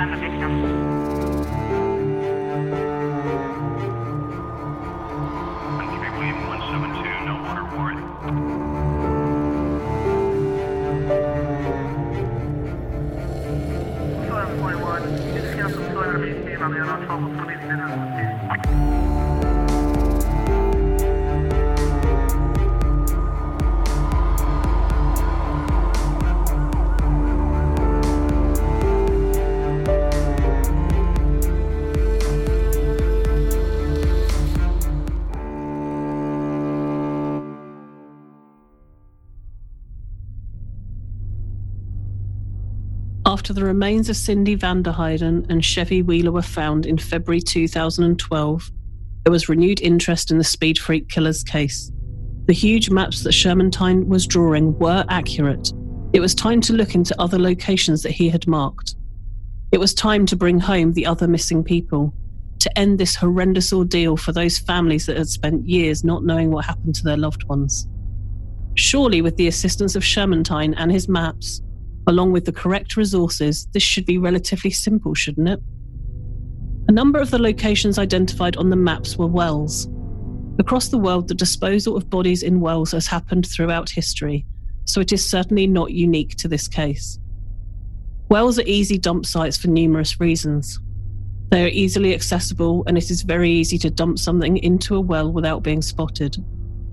understand the difference. After the remains of Cyndi Vanderheiden and Chevy Wheeler were found in February 2012, there was renewed interest in the Speed Freak killer's case. The huge maps that Shermantine was drawing were accurate. It was time to look into other locations that he had marked. It was time to bring home the other missing people, to end this horrendous ordeal for those families that had spent years not knowing what happened to their loved ones. Surely, with the assistance of Shermantine and his maps, along with the correct resources, this should be relatively simple, shouldn't it? A number of the locations identified on the maps were wells. Across the world, the disposal of bodies in wells has happened throughout history, so it is certainly not unique to this case. Wells are easy dump sites for numerous reasons. They are easily accessible, and it is very easy to dump something into a well without being spotted.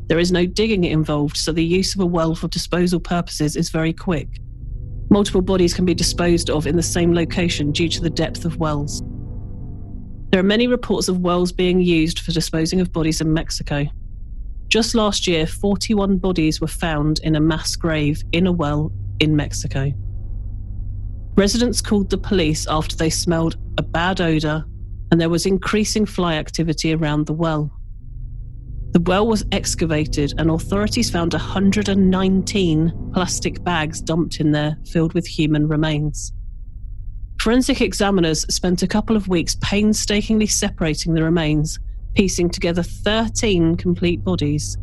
There is no digging involved, so the use of a well for disposal purposes is very quick. Multiple bodies can be disposed of in the same location due to the depth of wells. There are many reports of wells being used for disposing of bodies in Mexico. Just last year, 41 bodies were found in a mass grave in a well in Mexico. Residents called the police after they smelled a bad odour and there was increasing fly activity around the well. The well was excavated and authorities found 119 plastic bags dumped in there filled with human remains. Forensic examiners spent a couple of weeks painstakingly separating the remains, piecing together 13 complete bodies,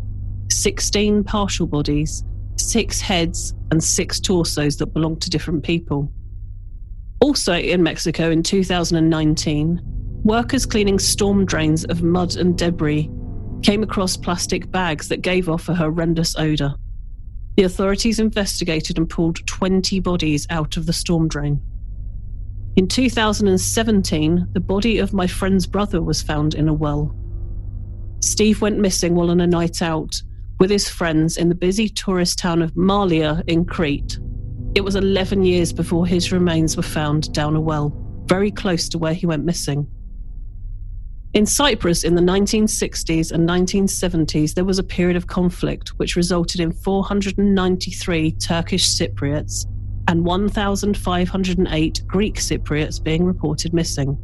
16 partial bodies, six heads, and six torsos that belonged to different people. Also in Mexico in 2019, workers cleaning storm drains of mud and debris came across plastic bags that gave off a horrendous odour. The authorities investigated and pulled 20 bodies out of the storm drain. In 2017, the body of my friend's brother was found in a well. Steve went missing while on a night out with his friends in the busy tourist town of Malia in Crete. It was 11 years before his remains were found down a well, very close to where he went missing. In Cyprus in the 1960s and 1970s, there was a period of conflict which resulted in 493 Turkish Cypriots and 1,508 Greek Cypriots being reported missing.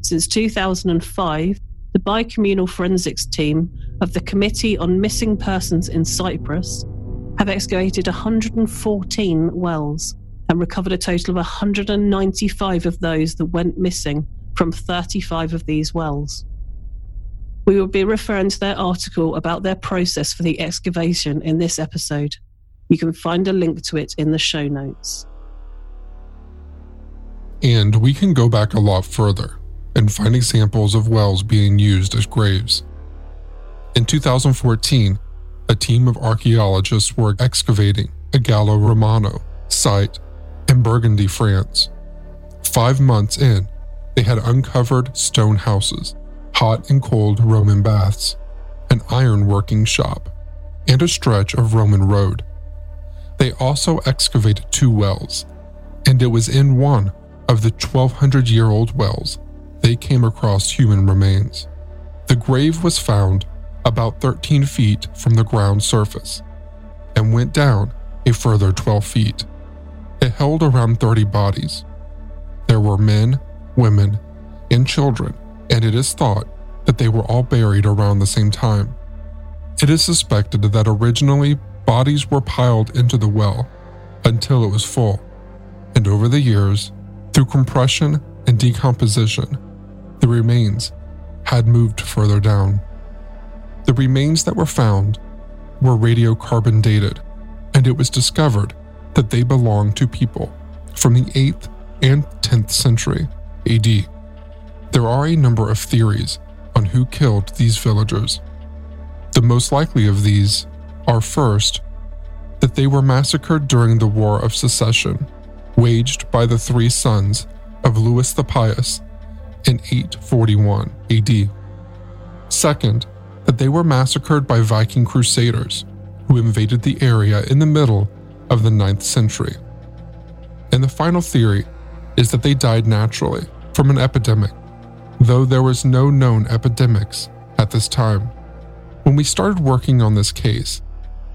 Since 2005, the bicommunal forensics team of the Committee on Missing Persons in Cyprus have excavated 114 wells and recovered a total of 195 of those that went missing from 35 of these wells. We will be referring to their article about their process for the excavation in this episode. You can find a link to it in the show notes. And we can go back a lot further and find examples of wells being used as graves. In 2014, a team of archaeologists were excavating a Gallo Romano site in Burgundy, France. Five months in, they had uncovered stone houses, hot and cold Roman baths, an iron working shop, and a stretch of Roman road. They also excavated two wells, and it was in one of the 1200 year old wells they came across human remains. The grave was found about 13 feet from the ground surface and went down a further 12 feet. It held around 30 bodies. There were men, women, and children, and it is thought that they were all buried around the same time. It is suspected that originally bodies were piled into the well until it was full, and over the years, through compression and decomposition, the remains had moved further down. The remains that were found were radiocarbon dated, and it was discovered that they belonged to people from the 8th and 10th century AD. There are a number of theories on who killed these villagers. The most likely of these are first, that they were massacred during the War of Secession, waged by the three sons of Louis the Pious in 841 AD. Second, that they were massacred by Viking crusaders who invaded the area in the middle of the 9th century. And the final theory is that they died naturally from an epidemic, though there was no known epidemics at this time. When we started working on this case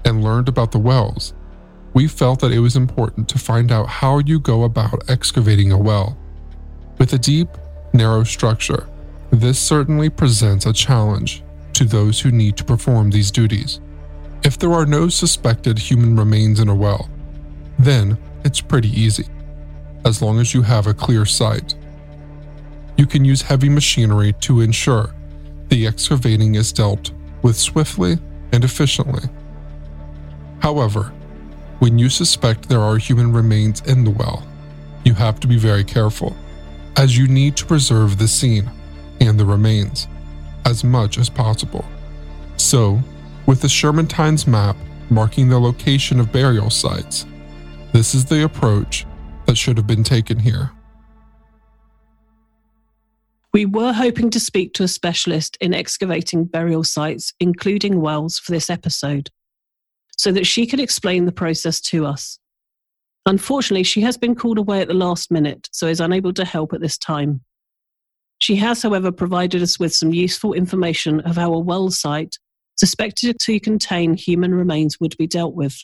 and learned about the wells, we felt that it was important to find out how you go about excavating a well. With a deep, narrow structure, this certainly presents a challenge to those who need to perform these duties. If there are no suspected human remains in a well, then it's pretty easy, as long as you have a clear sight. You can use heavy machinery to ensure the excavating is dealt with swiftly and efficiently. However, when you suspect there are human remains in the well, you have to be very careful, as you need to preserve the scene and the remains as much as possible. So, with the Shermantines map marking the location of burial sites, this is the approach that should have been taken here. We were hoping to speak to a specialist in excavating burial sites, including wells, for this episode so that she could explain the process to us. Unfortunately, she has been called away at the last minute, so is unable to help at this time. She has, however, provided us with some useful information of how a well site suspected to contain human remains would be dealt with.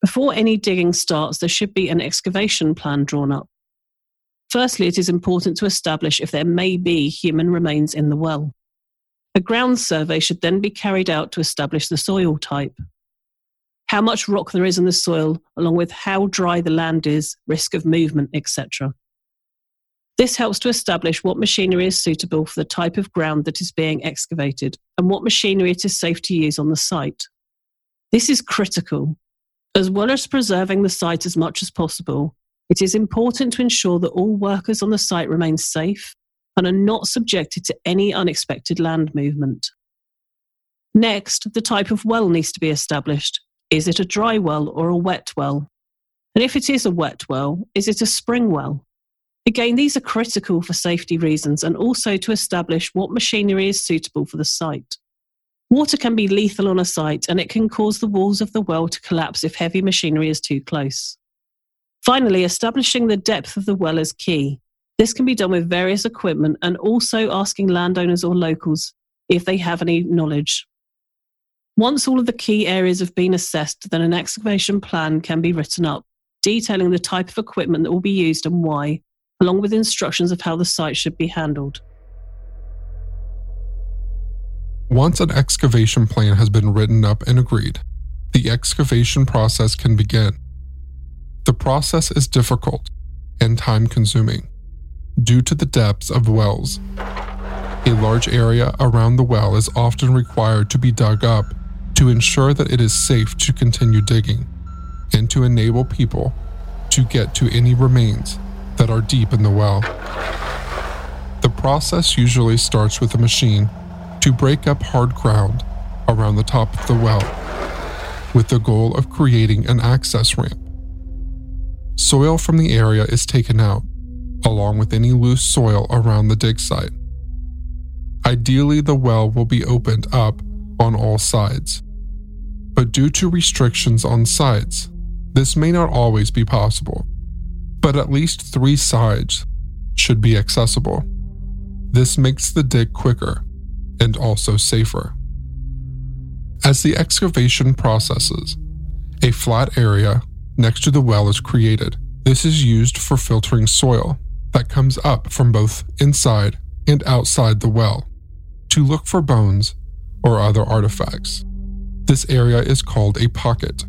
Before any digging starts, there should be an excavation plan drawn up. Firstly, it is important to establish if there may be human remains in the well. A ground survey should then be carried out to establish the soil type how much rock there is in the soil, along with how dry the land is, risk of movement, etc. This helps to establish what machinery is suitable for the type of ground that is being excavated and what machinery it is safe to use on the site. This is critical. As well as preserving the site as much as possible, it is important to ensure that all workers on the site remain safe and are not subjected to any unexpected land movement. Next, the type of well needs to be established, is it a dry well or a wet well? And if it is a wet well, is it a spring well? Again, these are critical for safety reasons and also to establish what machinery is suitable for the site. Water can be lethal on a site and it can cause the walls of the well to collapse if heavy machinery is too close. Finally, establishing the depth of the well is key. This can be done with various equipment and also asking landowners or locals if they have any knowledge. Once all of the key areas have been assessed, then an excavation plan can be written up, detailing the type of equipment that will be used and why, along with instructions of how the site should be handled. Once an excavation plan has been written up and agreed, the excavation process can begin. The process is difficult and time consuming due to the depths of wells. A large area around the well is often required to be dug up to ensure that it is safe to continue digging and to enable people to get to any remains that are deep in the well. The process usually starts with a machine to break up hard ground around the top of the well with the goal of creating an access ramp. Soil from the area is taken out, along with any loose soil around the dig site. Ideally, the well will be opened up on all sides. But due to restrictions on sites, this may not always be possible. But at least three sides should be accessible. This makes the dig quicker and also safer. As the excavation processes, a flat area next to the well is created. This is used for filtering soil that comes up from both inside and outside the well to look for bones or other artifacts. This area is called a pocket.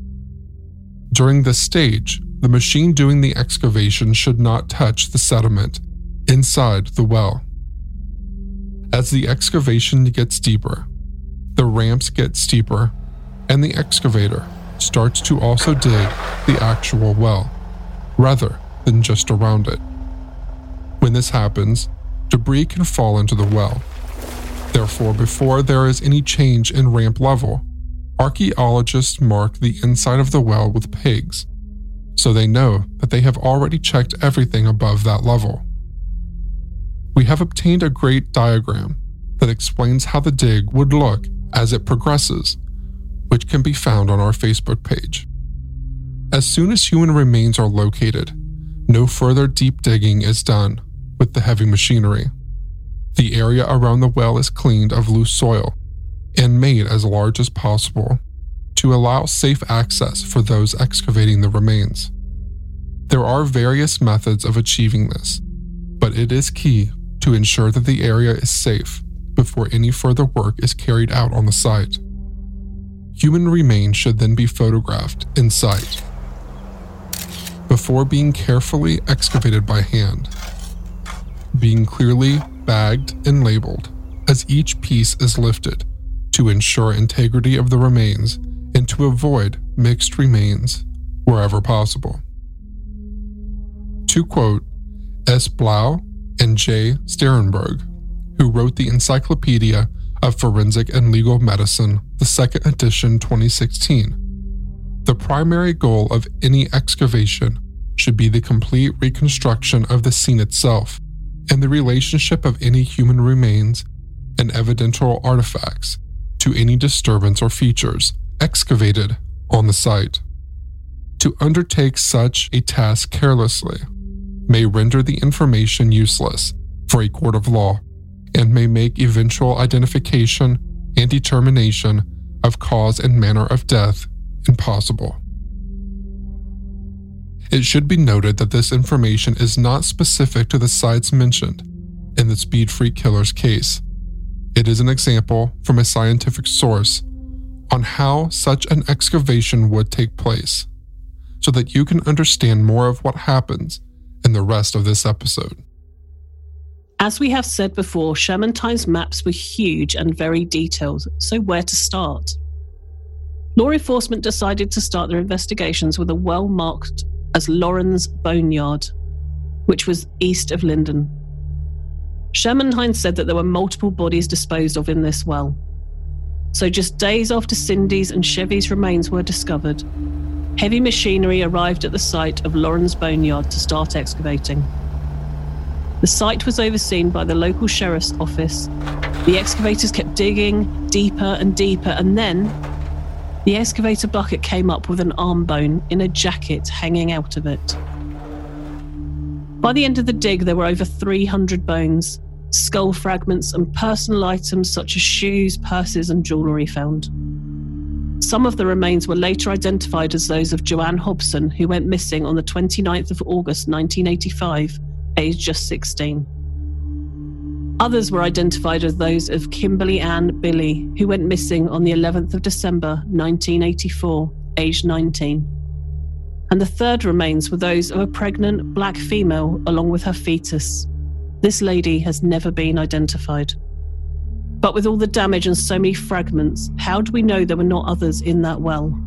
During this stage, the machine doing the excavation should not touch the sediment inside the well. As the excavation gets deeper, the ramps get steeper, and the excavator starts to also dig the actual well, rather than just around it. When this happens, debris can fall into the well. Therefore, before there is any change in ramp level, archaeologists mark the inside of the well with pegs, so they know that they have already checked everything above that level. We have obtained a great diagram that explains how the dig would look as it progresses, which can be found on our Facebook page. As soon as human remains are located, no further deep digging is done with the heavy machinery. The area around the well is cleaned of loose soil and made as large as possible to allow safe access for those excavating the remains. There are various methods of achieving this, but it is key to ensure that the area is safe before any further work is carried out on the site. Human remains should then be photographed in sight before being carefully excavated by hand, being clearly bagged and labeled as each piece is lifted to ensure integrity of the remains and to avoid mixed remains wherever possible. To quote S. Blau and J. Sterenberg, who wrote the Encyclopedia of Forensic and Legal Medicine, the second edition 2016. The primary goal of any excavation should be the complete reconstruction of the scene itself and the relationship of any human remains and evidential artifacts to any disturbance or features excavated on the site. To undertake such a task carelessly may render the information useless for a court of law and may make eventual identification and determination of cause and manner of death impossible. It should be noted that this information is not specific to the sites mentioned in the Speed Freak Killer's case. It is an example from a scientific source on how such an excavation would take place, so that you can understand more of what happens in the rest of this episode. As we have said before, Shermantine's maps were huge and very detailed, so where to start? Law enforcement decided to start their investigations with a well marked as Loren's Boneyard, which was east of Linden. Shermantine said that there were multiple bodies disposed of in this well. So, just days after Cyndi's and Chevy's remains were discovered, heavy machinery arrived at the site of Loren's Boneyard to start excavating. The site was overseen by the local sheriff's office. The excavators kept digging deeper and deeper, and then the excavator bucket came up with an arm bone in a jacket hanging out of it. By the end of the dig, there were over 300 bones, skull fragments, and personal items such as shoes, purses, and jewellery found. Some of the remains were later identified as those of JoAnn Hobson, who went missing on the 29th of August 1985 aged just 16. Others were identified as those of Kimberly Ann Billy, who went missing on the 11th of December 1984, aged 19. And the third remains were those of a pregnant black female along with her fetus. This lady has never been identified. But with all the damage and so many fragments, how do we know there were not others in that well?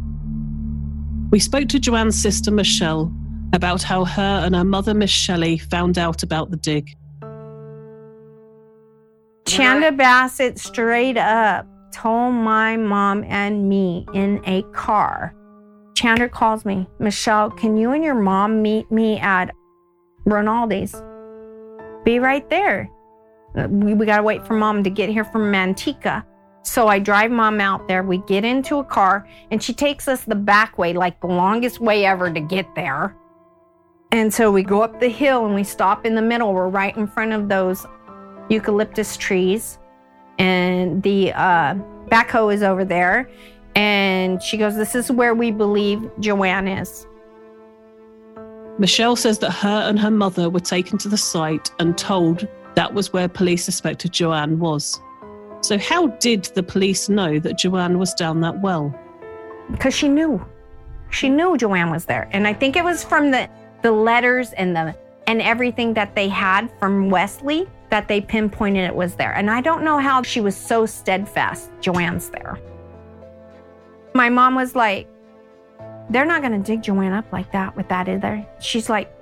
We spoke to JoAnn's sister Michelle, about how her and her mother, Miss Shelley, found out about the dig. Chandra Bassett straight up told my mom and me in a car. Chandra calls me, Michelle, can you and your mom meet me at Rinaldi's? Be right there. We, we got to wait for mom to get here from Manteca. So I drive mom out there. We get into a car and she takes us the back way, like the longest way ever to get there. And so we go up the hill and we stop in the middle. We're right in front of those eucalyptus trees. And the uh, backhoe is over there. And she goes, This is where we believe JoAnn is. Michelle says that her and her mother were taken to the site and told that was where police suspected JoAnn was. So, how did the police know that JoAnn was down that well? Because she knew. She knew JoAnn was there. And I think it was from the the letters and the and everything that they had from Wesley that they pinpointed it was there. And I don't know how she was so steadfast. JoAnn's there. My mom was like, they're not going to dig JoAnn up like that with that either. She's like,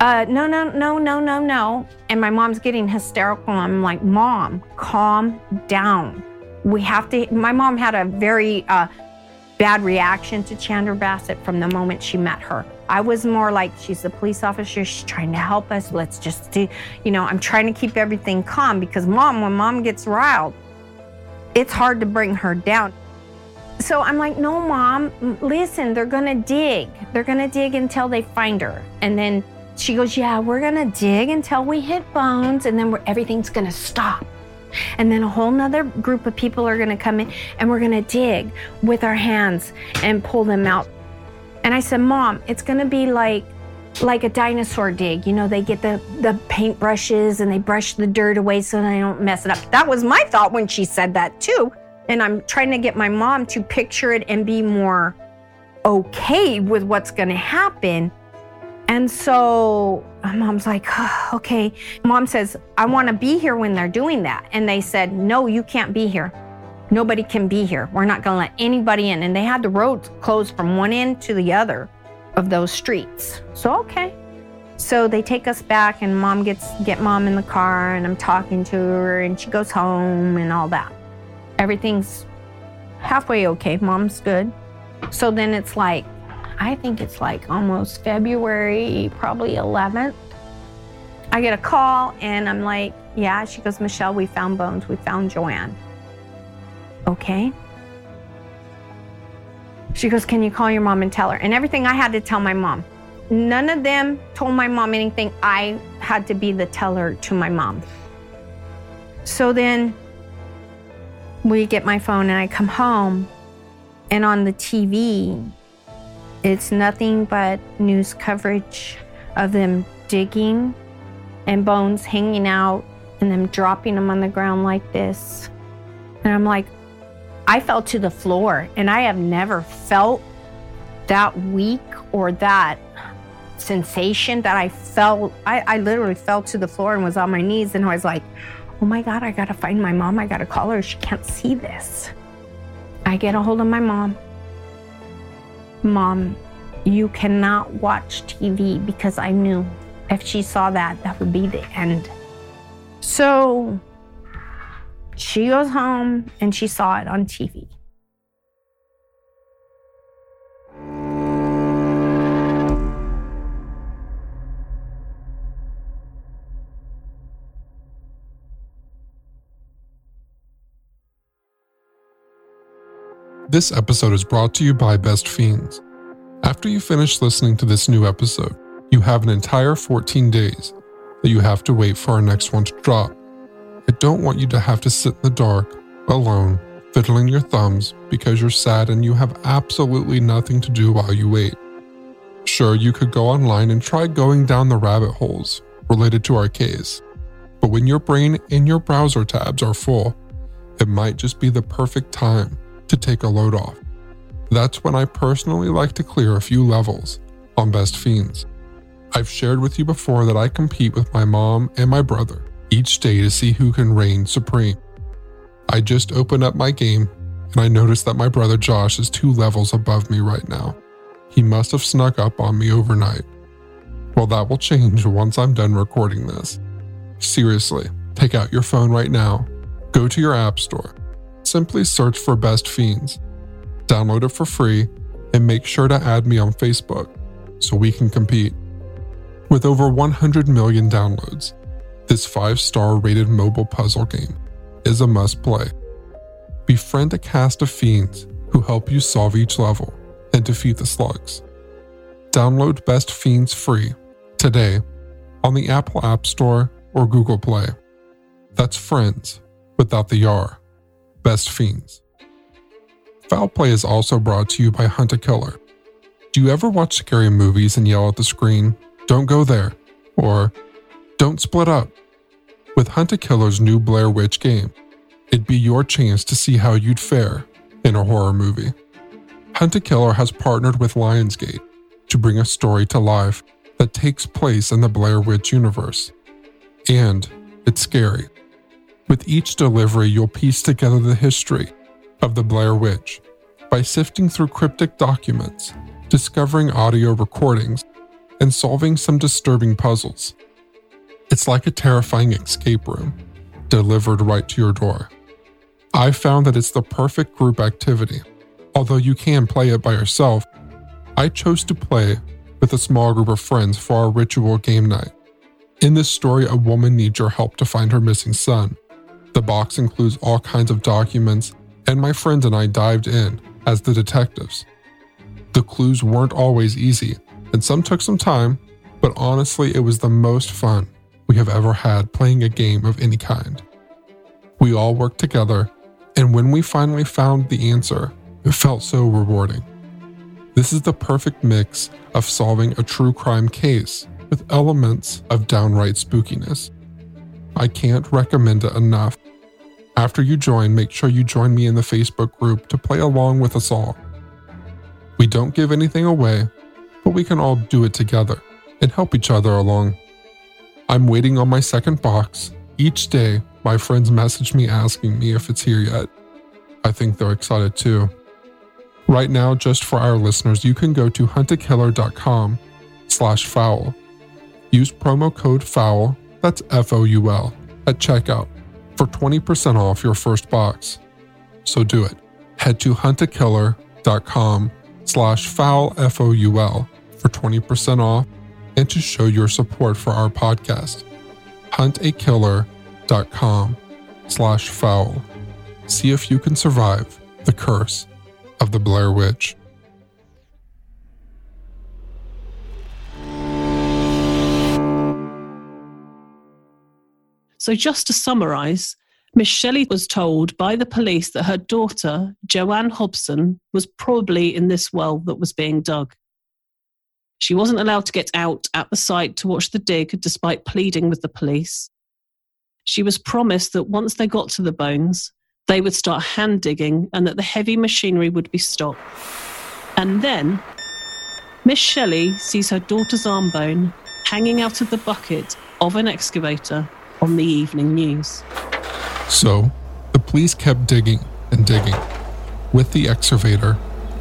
uh, no, no, no, no, no, no. And my mom's getting hysterical. I'm like, Mom, calm down. We have to. My mom had a very uh, bad reaction to Chandra Bassett from the moment she met her. I was more like, she's a police officer. She's trying to help us. Let's just do, you know, I'm trying to keep everything calm because mom, when mom gets riled, it's hard to bring her down. So I'm like, no, mom, listen, they're going to dig. They're going to dig until they find her. And then she goes, yeah, we're going to dig until we hit bones and then everything's going to stop. And then a whole nother group of people are going to come in and we're going to dig with our hands and pull them out. And I said, Mom, it's to be like like a dinosaur dig. You know, they get the, the paint brushes and they brush the dirt away so they don't mess it up. That was my thought when she said that too. And I'm trying to get my mom to picture it and be more okay with what's to happen. And so mom's like, oh, okay. Mom says, I want to be here when they're doing that. And they said, no, you can't be here. Nobody can be here. We're not going to let anybody in. And they had the roads closed from one end to the other of those streets. So, okay. So they take us back and mom gets get mom in the car and I'm talking to her and she goes home and all that. Everything's halfway okay. Mom's good. So then it's like I think it's like almost February, probably 11th. I get a call and I'm like, yeah. She goes, Michelle, we found bones. We found JoAnn. Okay. She goes, Can you call your mom and tell her? And everything I had to tell my mom. None of them told my mom anything. I had to be the teller to my mom. So then we get my phone and I come home, and on the TV, it's nothing but news coverage of them digging and bones hanging out and them dropping them on the ground like this. And I'm like, I fell to the floor and I have never felt that weak or that sensation that I felt. I, I literally fell to the floor and was on my knees and I was like, oh my God, I gotta find my mom. I gotta call her. She can't see this. I get a hold of my mom. Mom, you cannot watch TV because I knew if she saw that, that would be the end. So she goes home and she saw it on TV. This episode is brought to you by Best Fiends. After you finish listening to this new episode, you have an entire 14 days that you have to wait for our next one to drop. I don't want you to have to sit in the dark, alone, fiddling your thumbs because you're sad and you have absolutely nothing to do while you wait. Sure, you could go online and try going down the rabbit holes related to our case, but when your brain and your browser tabs are full, it might just be the perfect time to take a load off. That's when I personally like to clear a few levels on Best Fiends. I've shared with you before that I compete with my mom and my brother each day to see who can reign supreme. I just opened up my game and I noticed that my brother Josh is two levels above me right now. He must have snuck up on me overnight. Well, that will change once I'm done recording this. Seriously, take out your phone right now, go to your App Store, simply search for Best Fiends, download it for free, and make sure to add me on Facebook so we can compete. With over 100 million downloads, this 5 star rated mobile puzzle game is a must play. Befriend a cast of fiends who help you solve each level and defeat the slugs. Download Best Fiends free today on the Apple App Store or Google Play. That's friends without the R. Best Fiends. Foul Play is also brought to you by Hunt a Killer. Do you ever watch scary movies and yell at the screen, Don't go there, or Don't split up? With Hunt a Killer's new Blair Witch game, it'd be your chance to see how you'd fare in a horror movie. Hunt a Killer has partnered with Lionsgate to bring a story to life that takes place in the Blair Witch universe. And it's scary. With each delivery, you'll piece together the history of the Blair Witch by sifting through cryptic documents, discovering audio recordings, and solving some disturbing puzzles. It's like a terrifying escape room, delivered right to your door. I found that it's the perfect group activity. Although you can play it by yourself, I chose to play with a small group of friends for our ritual game night. In this story, a woman needs your help to find her missing son. The box includes all kinds of documents, and my friends and I dived in as the detectives. The clues weren't always easy, and some took some time, but honestly, it was the most fun we have ever had playing a game of any kind. We all worked together, and when we finally found the answer, it felt so rewarding. This is the perfect mix of solving a true crime case with elements of downright spookiness. I can't recommend it enough. After you join, make sure you join me in the Facebook group to play along with us all. We don't give anything away, but we can all do it together and help each other along. I'm waiting on my second box. Each day, my friends message me asking me if it's here yet. I think they're excited too. Right now, just for our listeners, you can go to huntakiller.com slash foul. Use promo code FOUL, that's F-O-U-L, at checkout for 20% off your first box. So do it. Head to huntakiller.com slash foul F-O-U-L for 20% off and to show your support for our podcast. Huntakiller.com slash foul. See if you can survive the curse of the Blair Witch. So, just to summarize, Miss Shelley was told by the police that her daughter, JoAnn Hobson, was probably in this well that was being dug. She wasn't allowed to get out at the site to watch the dig despite pleading with the police. She was promised that once they got to the bones, they would start hand digging and that the heavy machinery would be stopped. And then, Miss Shelley sees her daughter's arm bone hanging out of the bucket of an excavator on the evening news. So, the police kept digging and digging. With the excavator,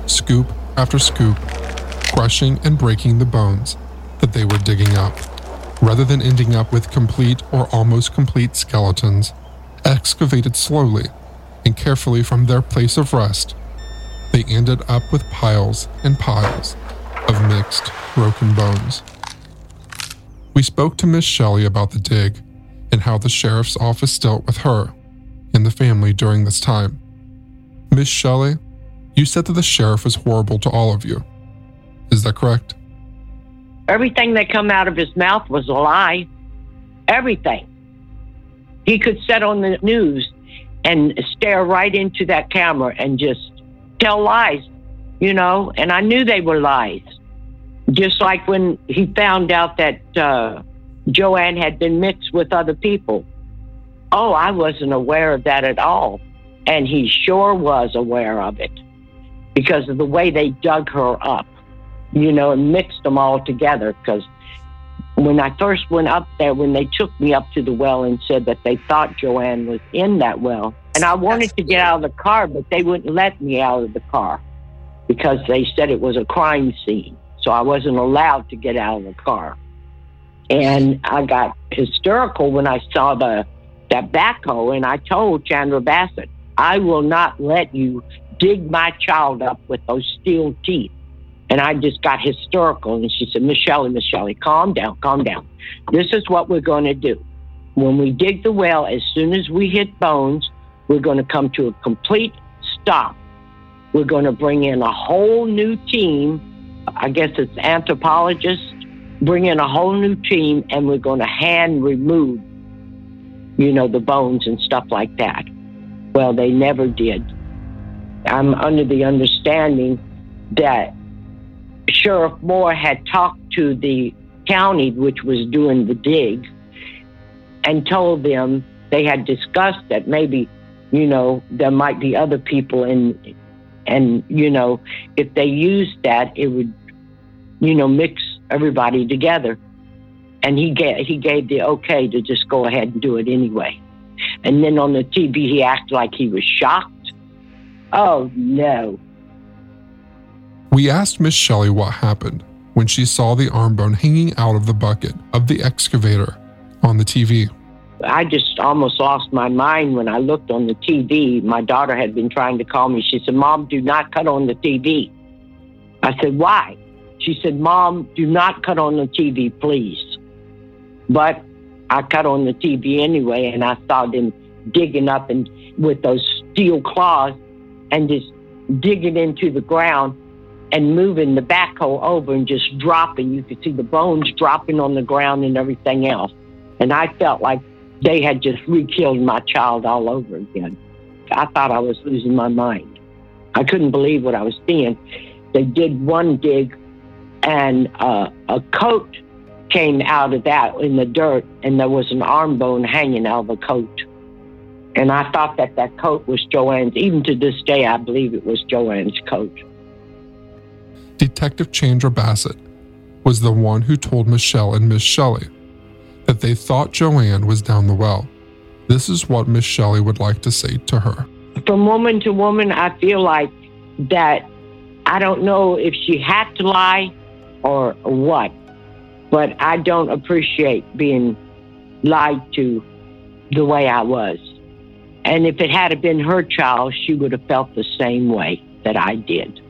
scoop after scoop, crushing and breaking the bones that they were digging up. Rather than ending up with complete or almost complete skeletons, excavated slowly and carefully from their place of rest, they ended up with piles and piles of mixed, broken bones. We spoke to Miss Shelley about the dig and how the sheriff's office dealt with her and the family during this time. Miss Shelley, you said that the sheriff was horrible to all of you. Is that correct? Everything that come out of his mouth was a lie. Everything. He could sit on the news and stare right into that camera and just tell lies, you know, and I knew they were lies. Just like when he found out that uh, JoAnn had been mixed with other people. Oh, I wasn't aware of that at all. And he sure was aware of it because of the way they dug her up, you know, and mixed them all together. Because when I first went up there, when they took me up to the well and said that they thought JoAnn was in that well, and I wanted to get out of the car, but they wouldn't let me out of the car because they said it was a crime scene. So I wasn't allowed to get out of the car. And I got hysterical when I saw the that backhoe, and I told Chandra Bassett, I will not let you dig my child up with those steel teeth. And I just got hysterical. And she said, Miss Shelley, calm down, calm down. This is what we're going to do. When we dig the well, as soon as we hit bones, we're going to come to a complete stop. We're going to bring in a whole new team. I guess it's anthropologists. Bring in a whole new team, and we're going to hand remove you know, the bones and stuff like that. Well, they never did. I'm under the understanding that Sheriff Moore had talked to the county, which was doing the dig, and told them they had discussed that maybe, you know, there might be other people in, and, you know, if they used that, it would, you know, mix everybody together and he gave, he gave the okay to just go ahead and do it anyway. And then on the TV, he acted like he was shocked. Oh, no. We asked Miss Shelley what happened, when she saw the arm bone hanging out of the bucket of the excavator on the TV. I just almost lost my mind when I looked on the TV. My daughter had been trying to call me. She said, Mom, do not cut on the TV. I said, Why? She said, Mom, do not cut on the TV, please. But I cut on the TV anyway, and I saw them digging up and with those steel claws and just digging into the ground and moving the backhoe over and just dropping. You could see the bones dropping on the ground and everything else. And I felt like they had just re-killed my child all over again. I thought I was losing my mind. I couldn't believe what I was seeing. They did one dig, and uh, a coat came out of that in the dirt, and there was an arm bone hanging out of the coat. And I thought that that coat was JoAnn's. Even to this day, I believe it was JoAnn's coat. Detective Chandra Bassett was the one who told Michelle and Miss Shelley that they thought JoAnn was down the well. This is what Miss Shelley would like to say to her. From woman to woman, I feel like that I don't know if she had to lie or what, but I don't appreciate being lied to the way I was. And if it had been her child, she would have felt the same way that I did.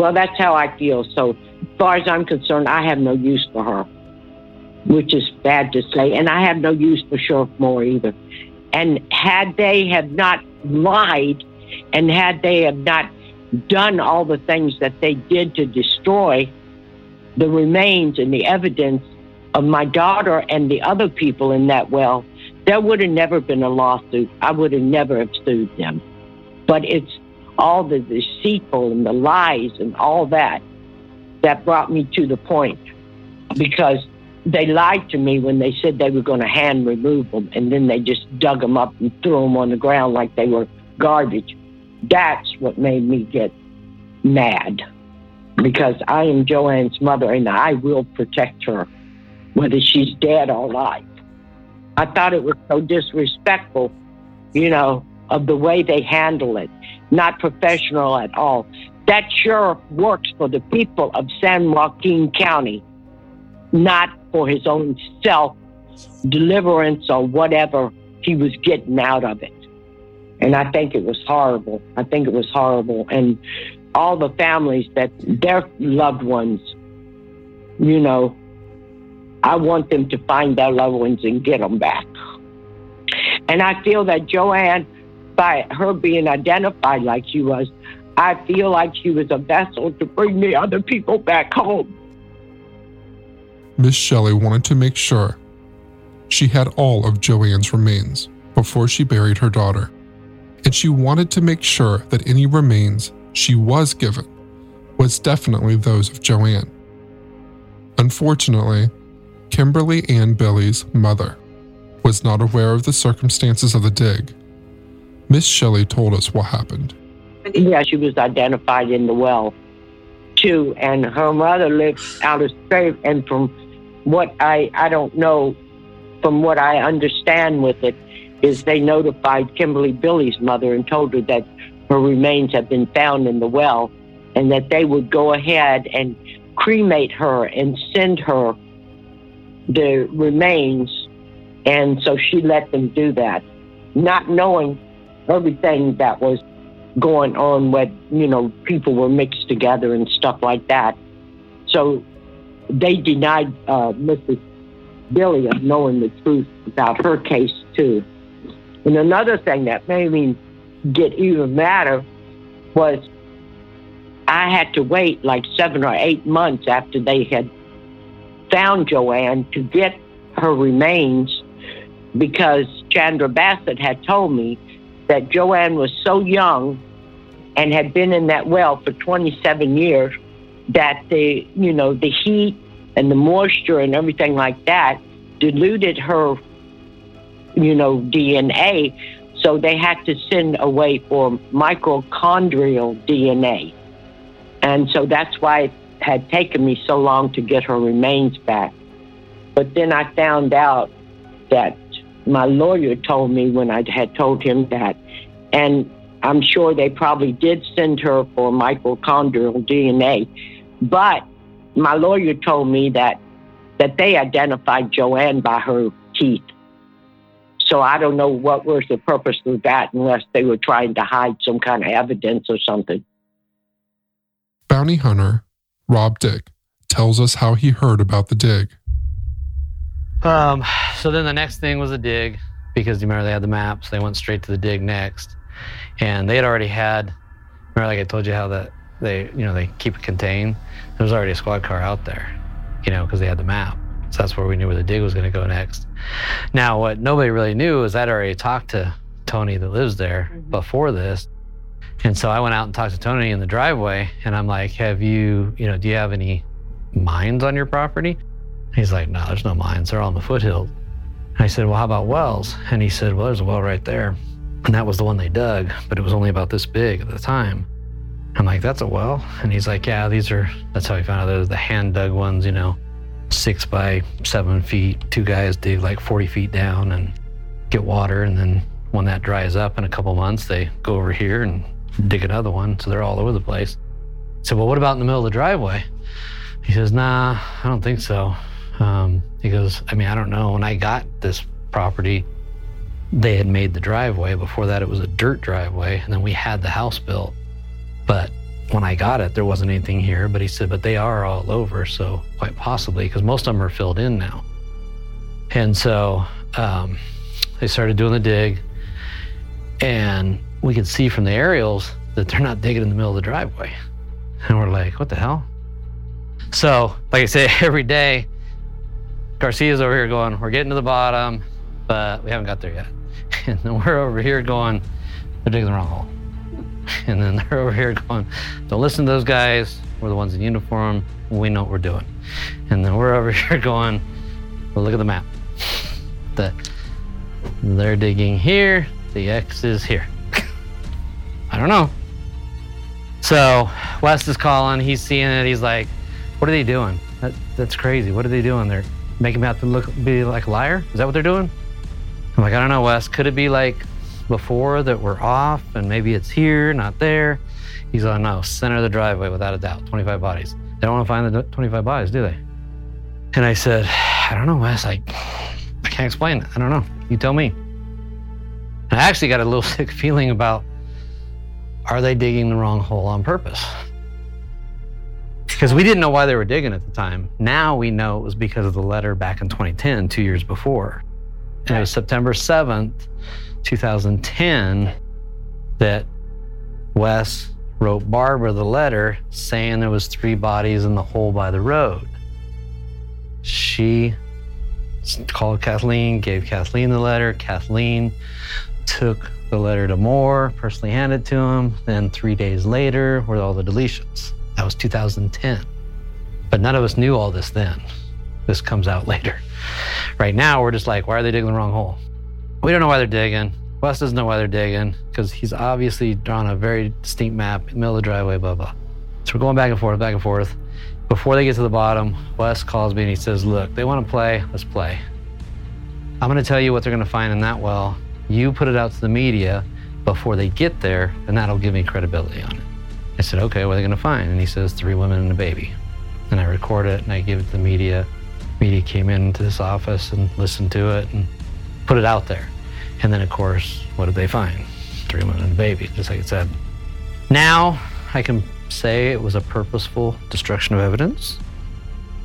Well, that's how I feel. So, as far as I'm concerned, I have no use for her, which is bad to say. And I have no use for Sheriff Moore either. And had they have not lied and had they have not done all the things that they did to destroy the remains and the evidence of my daughter and the other people in that well, there would have never been a lawsuit. I would have never have sued them. But it's all the deceitful and the lies and all that that brought me to the point because they lied to me when they said they were going to hand remove them and then they just dug them up and threw them on the ground like they were garbage. That's what made me get mad because I am JoAnn's mother and I will protect her whether she's dead or alive. I thought it was so disrespectful, you know, of the way they handle it, not professional at all. That sheriff works for the people of San Joaquin County, not for his own self deliverance or whatever he was getting out of it. And I think it was horrible. I think it was horrible. And all the families that their loved ones, you know, I want them to find their loved ones and get them back. And I feel that JoAnn, by her being identified like she was, I feel like she was a vessel to bring the other people back home. Miss Shelley wanted to make sure she had all of JoAnn's remains before she buried her daughter, and she wanted to make sure that any remains she was given was definitely those of JoAnn. Unfortunately, Kimberly Ann Billy's mother was not aware of the circumstances of the dig. Miss Shelley told us what happened. Yeah, she was identified in the well too, and her mother lived out of state. And from what I I don't know, from what I understand with it, is they notified Kimberly Billy's mother and told her that her remains had been found in the well, and that they would go ahead and cremate her and send her the remains. And so she let them do that, not knowing everything that was going on where, you know, people were mixed together and stuff like that. So they denied uh, Mrs. Billy of knowing the truth about her case, too. And another thing that made me get even madder was I had to wait like seven or eight months after they had found JoAnn to get her remains because Chandra Bassett had told me that JoAnn was so young and had been in that well for 27 years that the you know the heat and the moisture and everything like that diluted her you know DNA so they had to send away for mitochondrial DNA and so that's why it had taken me so long to get her remains back. But then I found out that my lawyer told me when I had told him that and I'm sure they probably did send her for mitochondrial DNA, but my lawyer told me that that they identified JoAnn by her teeth. So I don't know what was the purpose of that unless they were trying to hide some kind of evidence or something. Bounty hunter Rob Dick tells us how he heard about the dig. Um, so then the next thing was a dig because you remember they had the map, so They went straight to the dig next, and they had already had. Remember, like I told you how that they you know they keep it contained. There was already a squad car out there, you know, because they had the map. So that's where we knew where the dig was going to go next. Now, what nobody really knew is I'd already talked to Tony that lives there mm-hmm. before this. And so I went out and talked to Tony in the driveway, and I'm like, "Have you, you know, do you have any mines on your property?" He's like, "No, there's no mines. They're all in the foothills." I said, "Well, how about wells?" And he said, "Well, there's a well right there." And that was the one they dug, but it was only about this big at the time. I'm like, "That's a well?" And he's like, "Yeah, these are." That's how he found out. Those the hand dug ones, you know, six by seven feet. Two guys dig like 40 feet down and get water, and then when that dries up in a couple months, they go over here and dig another one. So they're all over the place. I said, "Well, what about in the middle of the driveway?" He says, "Nah, I don't think so." Um, he goes, I mean, I don't know. When I got this property, they had made the driveway. Before that, it was a dirt driveway, and then we had the house built. But when I got it, there wasn't anything here. But he said, but they are all over, so quite possibly, because most of them are filled in now. And so um, they started doing the dig, and we could see from the aerials that they're not digging in the middle of the driveway. And we're like, what the hell? So, like I say, every day, Garcia's over here going, we're getting to the bottom, but we haven't got there yet. And then we're over here going, they're digging the wrong hole. And then they're over here going, don't listen to those guys. We're the ones in uniform. We know what we're doing. And then we're over here going, well, look at the map. The, they're digging here. The X is here. I don't know. So Wes is calling. He's seeing it. He's like, what are they doing? That, that's crazy. What are they doing? They're making me have to look be like a liar? Is that what they're doing? I'm like, I don't know, Wes. Could it be like before that we're off and maybe it's here, not there? He's like, no, center of the driveway without a doubt. 25 bodies. They don't want to find the 25 bodies, do they? And I said, I don't know, Wes. I, I can't explain it. I don't know. You tell me. And I actually got a little sick feeling about are they digging the wrong hole on purpose? Because we didn't know why they were digging at the time. Now we know it was because of the letter back in 2010, two years before. And it was September 7th, 2010, that Wes wrote Barbara the letter saying there was three bodies in the hole by the road. She called Kathleen, gave Kathleen the letter. Kathleen took the letter to Moore, personally handed it to him. Then three days later were all the deletions. That was 2010. But none of us knew all this then. This comes out later. Right now, we're just like, why are they digging the wrong hole? We don't know why they're digging. Wes doesn't know why they're digging because he's obviously drawn a very distinct map in the middle of the driveway, blah, blah. So we're going back and forth, back and forth. Before they get to the bottom, Wes calls me and he says, Look, they want to play, let's play. I'm going to tell you what they're going to find in that well. You put it out to the media before they get there, and that'll give me credibility on it. I said, okay, what are they going to find? And he says, three women and a baby. And I record it and I give it to the media. Media came into this office and listened to it and put it out there. And then, of course, what did they find? Three women and a baby, just like it said. Now I can say it was a purposeful destruction of evidence.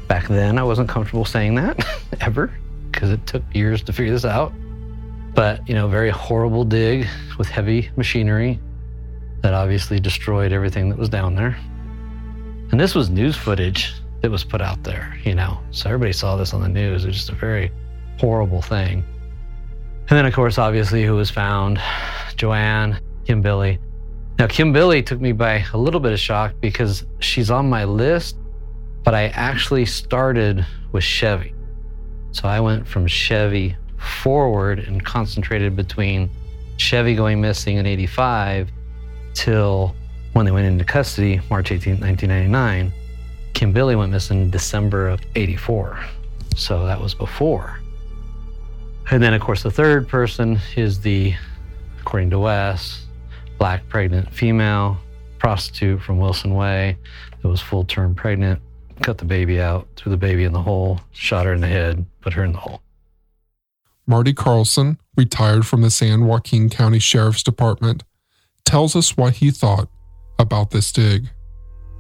Back then, I wasn't comfortable saying that ever because it took years to figure this out. But, you know, very horrible dig with heavy machinery that obviously destroyed everything that was down there. And this was news footage that was put out there, you know. So everybody saw this on the news. It was just a very horrible thing. And then, of course, obviously, who was found? JoAnn, Kim Billy. Now, Kim Billy took me by a little bit of shock because she's on my list, but I actually started with Chevy. So I went from Chevy forward and concentrated between Chevy going missing in 85 till when they went into custody, March 18, 1999. Kim Billy went missing December of 84. So that was before. And then, of course, the third person is the, according to Wes, black pregnant female prostitute from Wilson Way that was full term pregnant cut the baby out, threw the baby in the hole, shot her in the head, put her in the hole. Marty Carlson, retired from the San Joaquin County Sheriff's Department, tells us what he thought about this dig.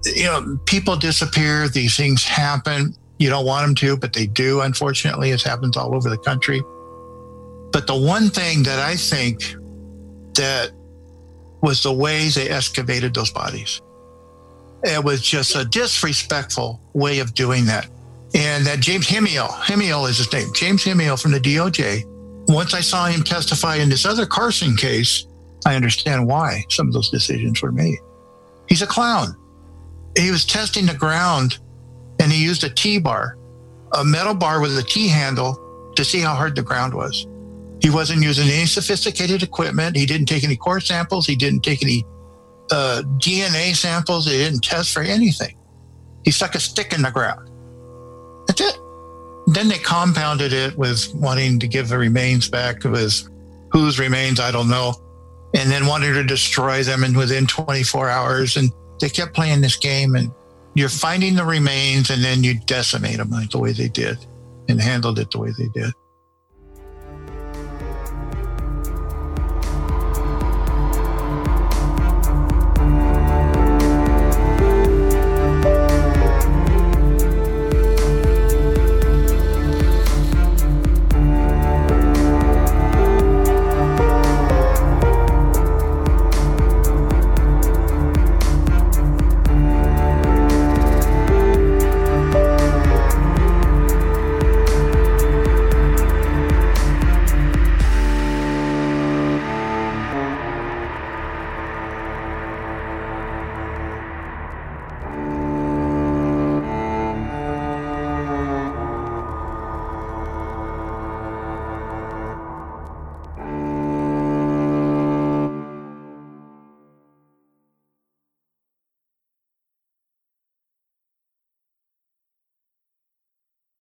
You know, people disappear, these things happen. You don't want them to, but they do, unfortunately. It happens all over the country. But the one thing that I think that was the way they excavated those bodies. It was just a disrespectful way of doing that. And that James Hemiel, Hemiel is his name, James Hemiel from the DOJ. Once I saw him testify in this other Carson case, I understand why some of those decisions were made. He's a clown. He was testing the ground and he used a T bar, a metal bar with a T handle to see how hard the ground was. He wasn't using any sophisticated equipment. He didn't take any core samples. He didn't take any uh, DNA samples. He didn't test for anything. He stuck a stick in the ground. That's it. Then they compounded it with wanting to give the remains back with whose remains, I don't know, and then wanted to destroy them and within 24 hours. And they kept playing this game and you're finding the remains and then you decimate them like the way they did and handled it the way they did.